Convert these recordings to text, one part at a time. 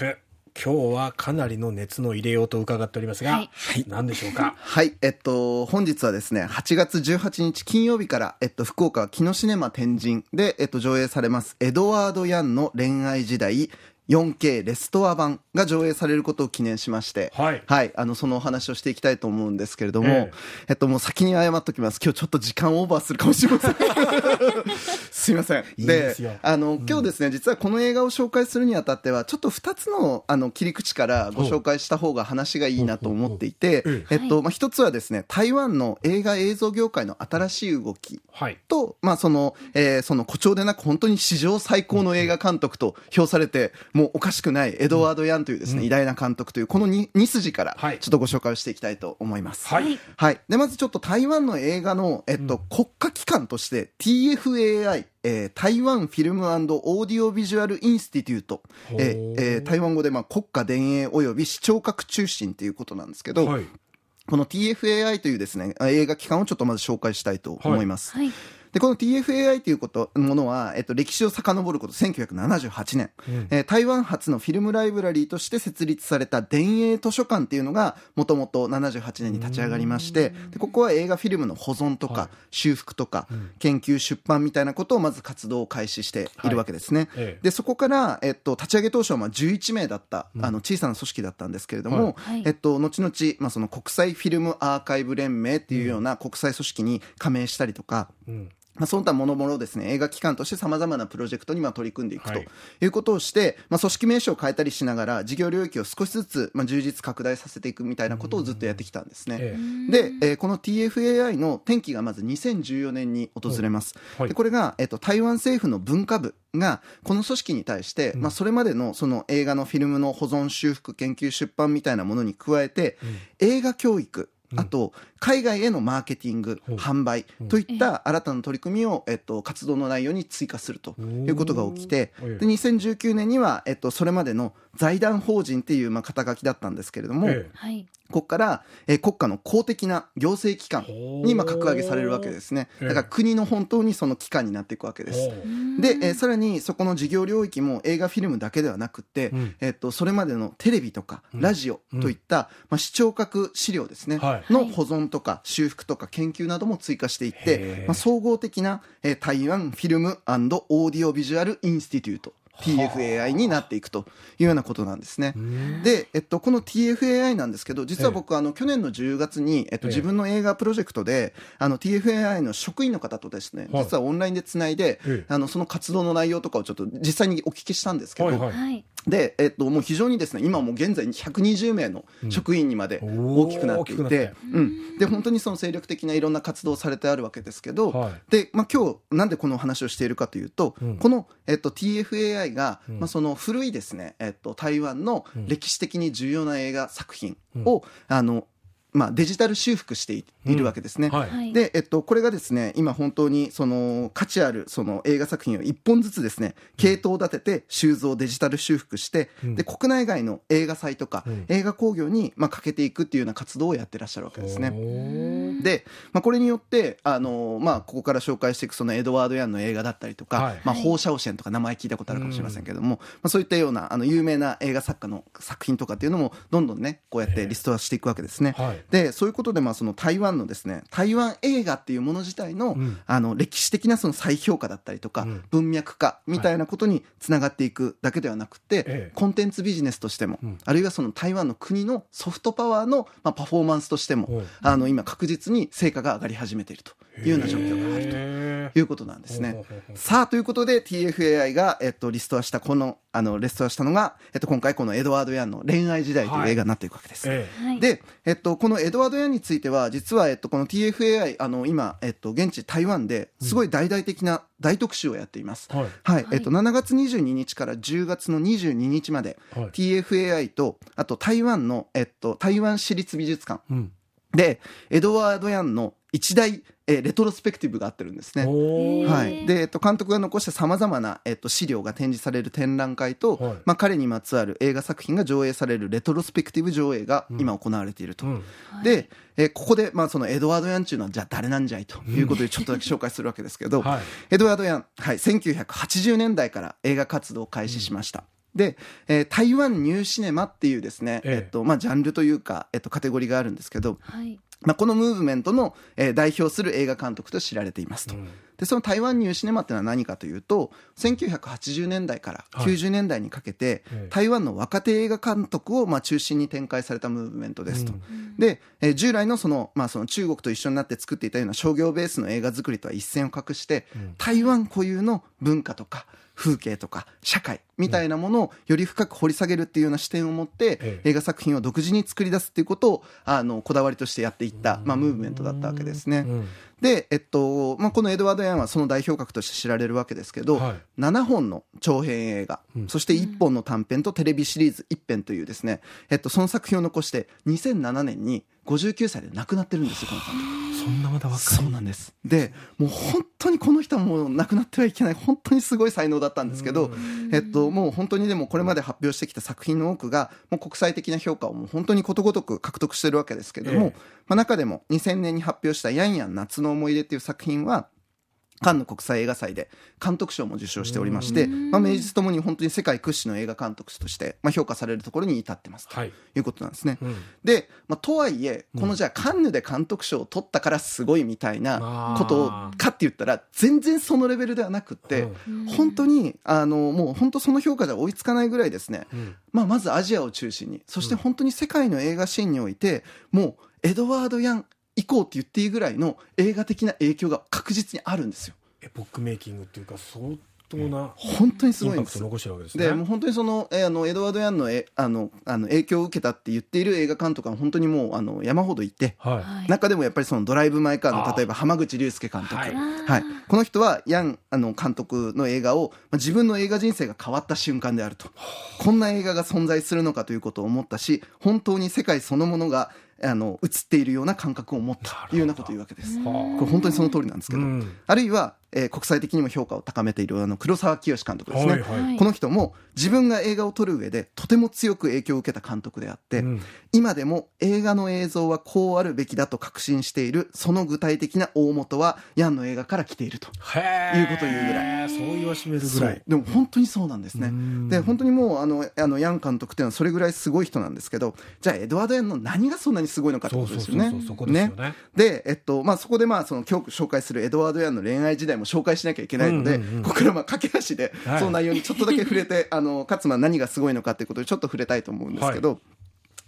今日はかなりの熱の入れようと伺っておりますが、はい、何でしょうか？はい、えっと、本日はですね、8月18日金曜日から、えっと、福岡キノシネマ天神で、えっと、上映されます、エドワード・ヤンの恋愛時代、4K レストア版が上映されることを記念しまして、はい。はい。あの、そのお話をしていきたいと思うんですけれども、えええっと、もう先に謝っときます。今日ちょっと時間オーバーするかもしれません。すいません。いいであの、今日ですね、実はこの映画を紹介するにあたっては、ちょっと2つの、あの、切り口からご紹介した方が話がいいなと思っていて、えっと、まあ、一つはですね、台湾の映画映像業界の新しい動きと、はい、まあ、その、えー、その誇張でなく本当に史上最高の映画監督と評されて、もうおかしくないエドワード・ヤンというですね、うん、偉大な監督という、この 2, 2筋から、ちょっとご紹介をしていきたいと思います。はい。はい。で、まずちょっと台湾の映画の、えっと、うん、国家機関として TFAI、えー、台湾フィルムオーディオビジュアルインスティテュート、えーえー、台湾語で、まあ、国家電影及び視聴覚中心ということなんですけど、はい、この TFAI というですね、映画機関をちょっとまず紹介したいと思います。はいはいで、この TFAI ということ、ものは、えっと、歴史を遡ること、1978年、うん、えー、台湾初のフィルムライブラリーとして設立された電影図書館っていうのが、もともと78年に立ち上がりまして、で、ここは映画フィルムの保存とか、修復とか、研究出版みたいなことをまず活動を開始しているわけですね。はい、で、そこから、えっと、立ち上げ当初はまあ11名だった、あの、小さな組織だったんですけれども、はい、えっと、後々、まあ、その国際フィルムアーカイブ連盟っていうような国際組織に加盟したりとか、うんまあ、その他もろもろですね、映画機関として様々なプロジェクトにまあ取り組んでいくとい。うことをして、はい、まあ、組織名称を変えたりしながら、事業領域を少しずつまあ充実拡大させていくみたいなことをずっとやってきたんですね。で、えー、この TFAI の転機がまず2014年に訪れます。はい、でこれが、えっ、ー、と、台湾政府の文化部が、この組織に対して、うん、まあ、それまでのその映画のフィルムの保存、修復、研究、出版みたいなものに加えて、うん、映画教育、あと、海外へのマーケティング、販売といった新たな取り組みを、えっと、活動の内容に追加するということが起きて、で、2019年には、えっと、それまでの財団法人っていう、まあ、肩書きだったんですけれども、ここから、えー、国家の公的な行政機関に今格上げされるわけですね。だから国の本当にその機関になっていくわけです。で、えー、さらにそこの事業領域も映画フィルムだけではなくて、うん、えっと、それまでのテレビとかラジオといった、うん、まあ、視聴覚資料ですね、はい、の保存とか修復とか研究なども追加していって、まあ、総合的な、えー、台湾フィルムオーディオビジュアルインスティテュート TFAI になっていくというようなことなんですね。で、えっと、この TFAI なんですけど、実は僕、あの、去年の10月に、えっと、自分の映画プロジェクトで、あの、TFAI の職員の方とですね、実はオンラインでつないで、あの、その活動の内容とかをちょっと実際にお聞きしたんですけど、で、えっと、もう非常にですね、今もう現在120名の職員にまで大きくなっていて、うん、で、本当にその精力的ないろんな活動をされてあるわけですけど、はい、で、まあ、今日、なんでこの話をしているかというと、うん、この、えっと、TFAI が、うん、まあ、その古いですね、えっと、台湾の歴史的に重要な映画作品を、あの、まあ、デジタル修復しているわけですね。うん。はい、で、えっと、これがですね、今本当にその価値あるその映画作品を一本ずつですね、系統を立てて収蔵デジタル修復して、うん、で、国内外の映画祭とか、映画興行にまあかけていくっていうような活動をやってらっしゃるわけですね。で、まあ、これによって、あの、まあ、ここから紹介していくそのエドワード・ヤンの映画だったりとか、はい、まあ、放射オシェンとか名前聞いたことあるかもしれませんけども、まあ、そういったようなあの有名な映画作家の作品とかっていうのもどんどんね、こうやってリストアしていくわけですね。はい、で、そういうことででまあその台湾のですね台湾映画っていうもの自体のうん、あの歴史的なその再評価だったりとか、うん、文脈化みたいなことにつながっていくだけではなくて、はい、コンテンツビジネスとしても、うん、あるいはその台湾の国のソフトパワーの、まあ、パフォーマンスとしても、あの今確実に成果が上がり始めているというような状況があるということなんですね。さあということで TFAI が、えっと、リストアしたこのあのレストアしたのが、えっと、今回このエドワード・ヤンの恋愛時代という映画になっていくわけです。はい、で、えっと、このエドワード・ヤンについては実は、えっと、この TFAI あの今、えっと、現地台湾ですごい大々的な大特集をやっています。はい。はい、えっと、7月22日から10月の22日まで、はい、TFAI と、あと台湾の、えっと、台湾市立美術館、うん、で、エドワード・ヤンの一大えー、レトロスペクティブがあってるんですね。はい。で、えっと、監督が残した様々な、えっと、資料が展示される展覧会と、はい、まあ、彼にまつわる映画作品が上映されるレトロスペクティブ上映が今行われていると。うん、で、えー、ここで、まあ、そのエドワード・ヤンっていうのは、じゃあ誰なんじゃいということでちょっとだけ紹介するわけですけど、はい、エドワード・ヤン、はい、1980年代から映画活動を開始しました。うん。で、えー、台湾ニューシネマっていうですね、えっと、まあ、ジャンルというか、えっと、カテゴリーがあるんですけど、はい、まあ、このムーブメントの、えー、代表する映画監督と知られていますと。うん。でその台湾ニューシネマっていうのは何かというと1980年代から90年代にかけて、はい、台湾の若手映画監督をまあ中心に展開されたムーブメントですと。うん、で、えー、従来のその,、まあ、その中国と一緒になって作っていたような商業ベースの映画作りとは一線を画して、うん、台湾固有の文化とか風景とか社会みたいなものをより深く掘り下げるっていうような視点を持って、映画作品を独自に作り出すっていうことをあのこだわりとしてやっていった、まあ、ムーブメントだったわけですね。で、えっとまあ、このエドワード・ヤンはその代表格として知られるわけですけど、はい、7本の長編映画、うん、そして1本の短編とテレビシリーズ1編というですね、えっと、その作品を残して2007年に59歳で亡くなってるんですよこの監督。そんなまだ若い？そうなんです。でもう本当にこの人はもう亡くなってはいけない本当にすごい才能だったんですけど、えっと、もう本当にでもこれまで発表してきた作品の多くがもう国際的な評価をもう本当にことごとく獲得してるわけですけども、ええ、まあ、中でも2000年に発表した「ヤンヤン夏の思い出」っていう作品はカンヌ国際映画祭で監督賞も受賞しておりまして、まあ、名実ともに本当に世界屈指の映画監督として、まあ、評価されるところに至ってますとい。うことなんですね。はいうん、で、まあ、とはいえこのじゃあカンヌで監督賞を取ったからすごいみたいなことかって言ったら全然そのレベルではなくって、本当にあのもう本当その評価じゃ追いつかないぐらいですね、うん、まあ、まずアジアを中心にそして本当に世界の映画シーンにおいてもうエドワード・ヤン行こうって言っていいぐらいの映画的な影響が確実にあるんですよ。エポックメイキングっていうか相当な本当にすごいんです残してるわけですね。でもう本当にその,、えー、あのエドワード・ヤンのえあのあの影響を受けたって言っている映画監督は本当にもうあの山ほどいて、はい、中でもやっぱりそのドライブ・マイ・カー。の例えば浜口竜介監督、はい、はい、この人はヤンあの監督の映画を、まあ、自分の映画人生が変わった瞬間であると。こんな映画が存在するのかということを思ったし本当に世界そのものがあの映っているような感覚を持ったというようなことを言うわけです。これ本当にその通りなんですけど、あるいはえー、国際的にも評価を高めているあの黒沢清監督ですね、はいはい、この人も自分が映画を撮る上でとても強く影響を受けた監督であって、うん、今でも映画の映像はこうあるべきだと確信しているその具体的な大元はヤンの映画から来ているということを言うぐらい。そう言わしめるぐらい。でも本当にそうなんですね。で本当にもうあのあのヤン監督っていうのはそれぐらいすごい人なんですけどじゃあエドワード・ヤンの何がそんなにすごいのかってことですよね。で、えっとまあ、そこでまあその今日紹介するエドワード・ヤンの恋愛時代も紹介しなきゃいけないので、ここからまあ駆け足で、その内容にちょっとだけ触れて、あのかつまあ何がすごいのかということでちょっと触れたいと思うんですけど、はい。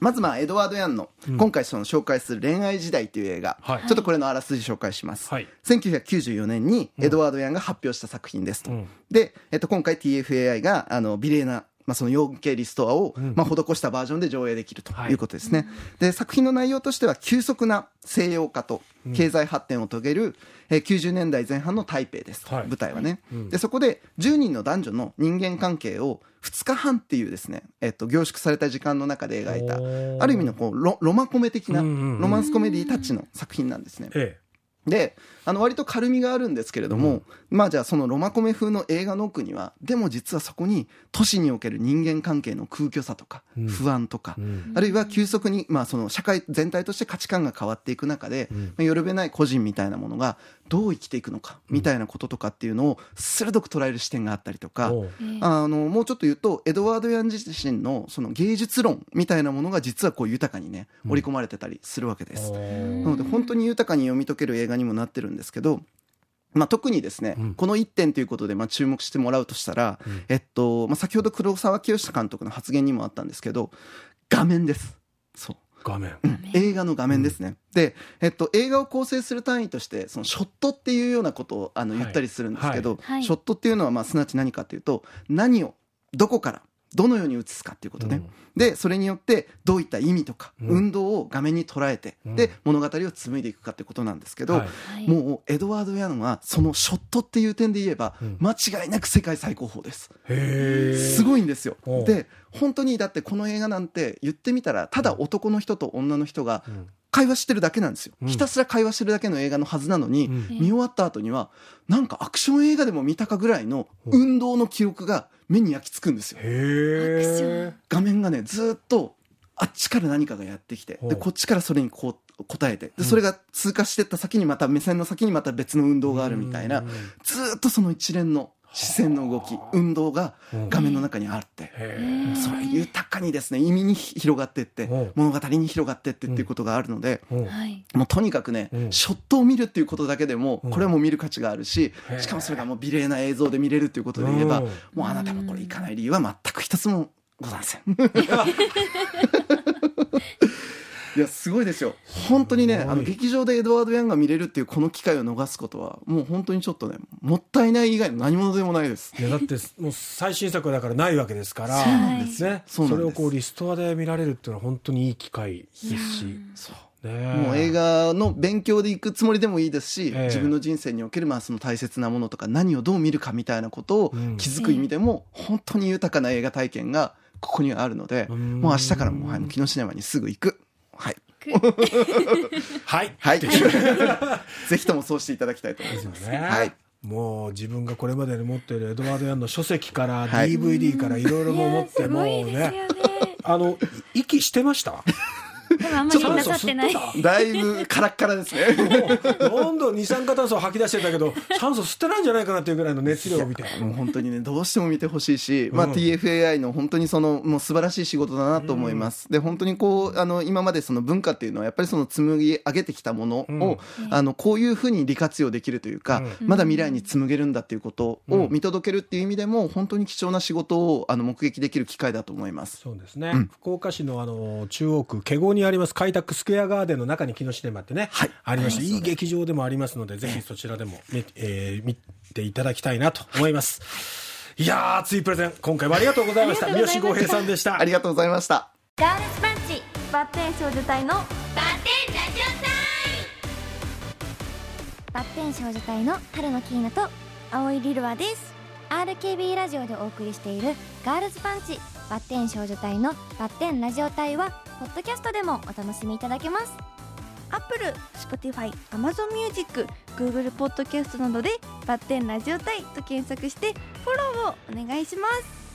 まずまあエドワード・ヤンの今回その紹介する「恋愛時代」という映画、ちょっとこれのあらすじ紹介します、はい、1994年にエドワード・ヤンが発表した作品ですと、うん、で、えっと、今回 TFAI があの美麗なまあ、その 4K リストアを、まあ、施したバージョンで上映できるということですね。はい、で、作品の内容としては、急速な西洋化と経済発展を遂げる、えー、90年代前半の台北です、はい、舞台はね、うん、でそこで10人の男女の人間関係を2日半っていうですね、えっと、凝縮された時間の中で描いたある意味のこうロロマコメ的なロマンスコメディタッチの作品なんですね。ええであの割と軽みがあるんですけれども、うん、まあじゃあそのロマコメ風の映画の奥にはでも実はそこに都市における人間関係の空虚さとか不安とか、うん、あるいは急速にまあその社会全体として価値観が変わっていく中で、うん、まあ、よるべない個人みたいなものがどう生きていくのかみたいなこととかっていうのを鋭く捉える視点があったりとか、あのもうちょっと言うとエドワード・ヤン自身のその芸術論みたいなものが実はこう豊かにね織り込まれてたりするわけです。なので本当に豊かに読み解ける映画にもなってるんですけどまあ、特にですね、うん、この1点ということでまあ注目してもらうとしたら、うん、えっとまあ、先ほど黒沢清監督の発言にもあったんですけど画面です。そう画面、うん、映画の画面ですね、うん、で、えっと、映画を構成する単位としてそのショットっていうようなことをあの言ったりするんですけど、はい。はい、ショットっていうのはまあすなわち何かというと何をどこからどのように映すかっていうことね、うん、でそれによってどういった意味とか運動を画面に捉えて、うん、で物語を紡いでいくかっていうことなんですけど、はい、もうエドワード・ヤンはそのショットっていう点で言えば、間違いなく世界最高峰です、すごいんですよ。で本当にだってこの映画なんて言ってみたらただ男の人と女の人が会話してるだけなんですよ、うん、ひたすら会話してるだけの映画のはずなのに、うん、見終わった後にはなんかアクション映画でも見たかぐらいの運動の記録が目に焼き付くんですよ。画面がねずっとあっちから何かがやってきてでこっちからそれにこう答えてでそれが通過してった先にまた目線の先にまた別の運動があるみたいなずっとその一連の視線の動き運動が画面の中にあって、うん、それ豊かにですね意味に広がっていって、物語に広がっていってっていうことがあるので、もうとにかくね、ショットを見るっていうことだけでもこれはもう見る価値があるししかもそれがもう美麗な映像で見れるっていうことで言えば、もうあなたがこれ行かない理由は全く一つもございません。いやすごいですよ。本当にねあの劇場でエドワード・ヤンが見れるっていうこの機会を逃すことはもう本当にちょっとねもったいない以外の何者でもないです。いやだってもう最新作だからないわけですから。そうなんですね。それをこうリストアで見られるっていうのは本当にいい機会ですし。そうもう映画の勉強でいくつもりでもいいですし、えー、自分の人生におけるまあその大切なものとか何をどう見るかみたいなことを気づく意味でも本当に豊かな映画体験がここにはあるので、もう明日からもう、はい、もう木のシネマにすぐ行く。はい。はい。はい。ぜひともそうしていただきたいと思います。ね、はい。もう自分がこれまでに持っているエドワード・ヤンの書籍から DVD からいろいろも持ってもうね、あの息してました？あんまりなさってない。だいぶカラッカラですね。どんどん二酸化炭素を吐き出してたけど、酸素吸ってないんじゃないかなっていうぐらいの熱量を見て。もう本当にね、どうしても見てほしいし、まあ、TFAI の本当にその、もう素晴らしい仕事だなと思います。で、本当にこう、あの、今までその文化っていうのは、やっぱりその紡ぎ上げてきたものを、あの、こういうふうに利活用できるというか、まだ未来に紡げるんだっていうことを見届けるっていう意味でも、本当に貴重な仕事を、あの、目撃できる機会だと思います。そうですね。福岡市のあの、中央区、華厳にあります開拓スクエアガーデンの中に木のシネマってね、はい、ありまして、いい劇場でもありますので、ぜひそちらでも見,、えー、見ていただきたいなと思います。いや熱いプレゼン、今回もありがとうございました。三好剛平さんでした。ありがとうございました。ガールズパンチ、バッテン少女隊のバッテンラジオ隊バッテン少女隊の春のキーナと青いリルワです。RKB ラジオでお送りしているガールズパンチバッテン少女隊のバッテンラジオ隊はポッドキャストでもお楽しみいただけます。アップル、Spotify、Amazon Music、Google Podcast などでバッテンラジオ隊と検索してフォローをお願いします。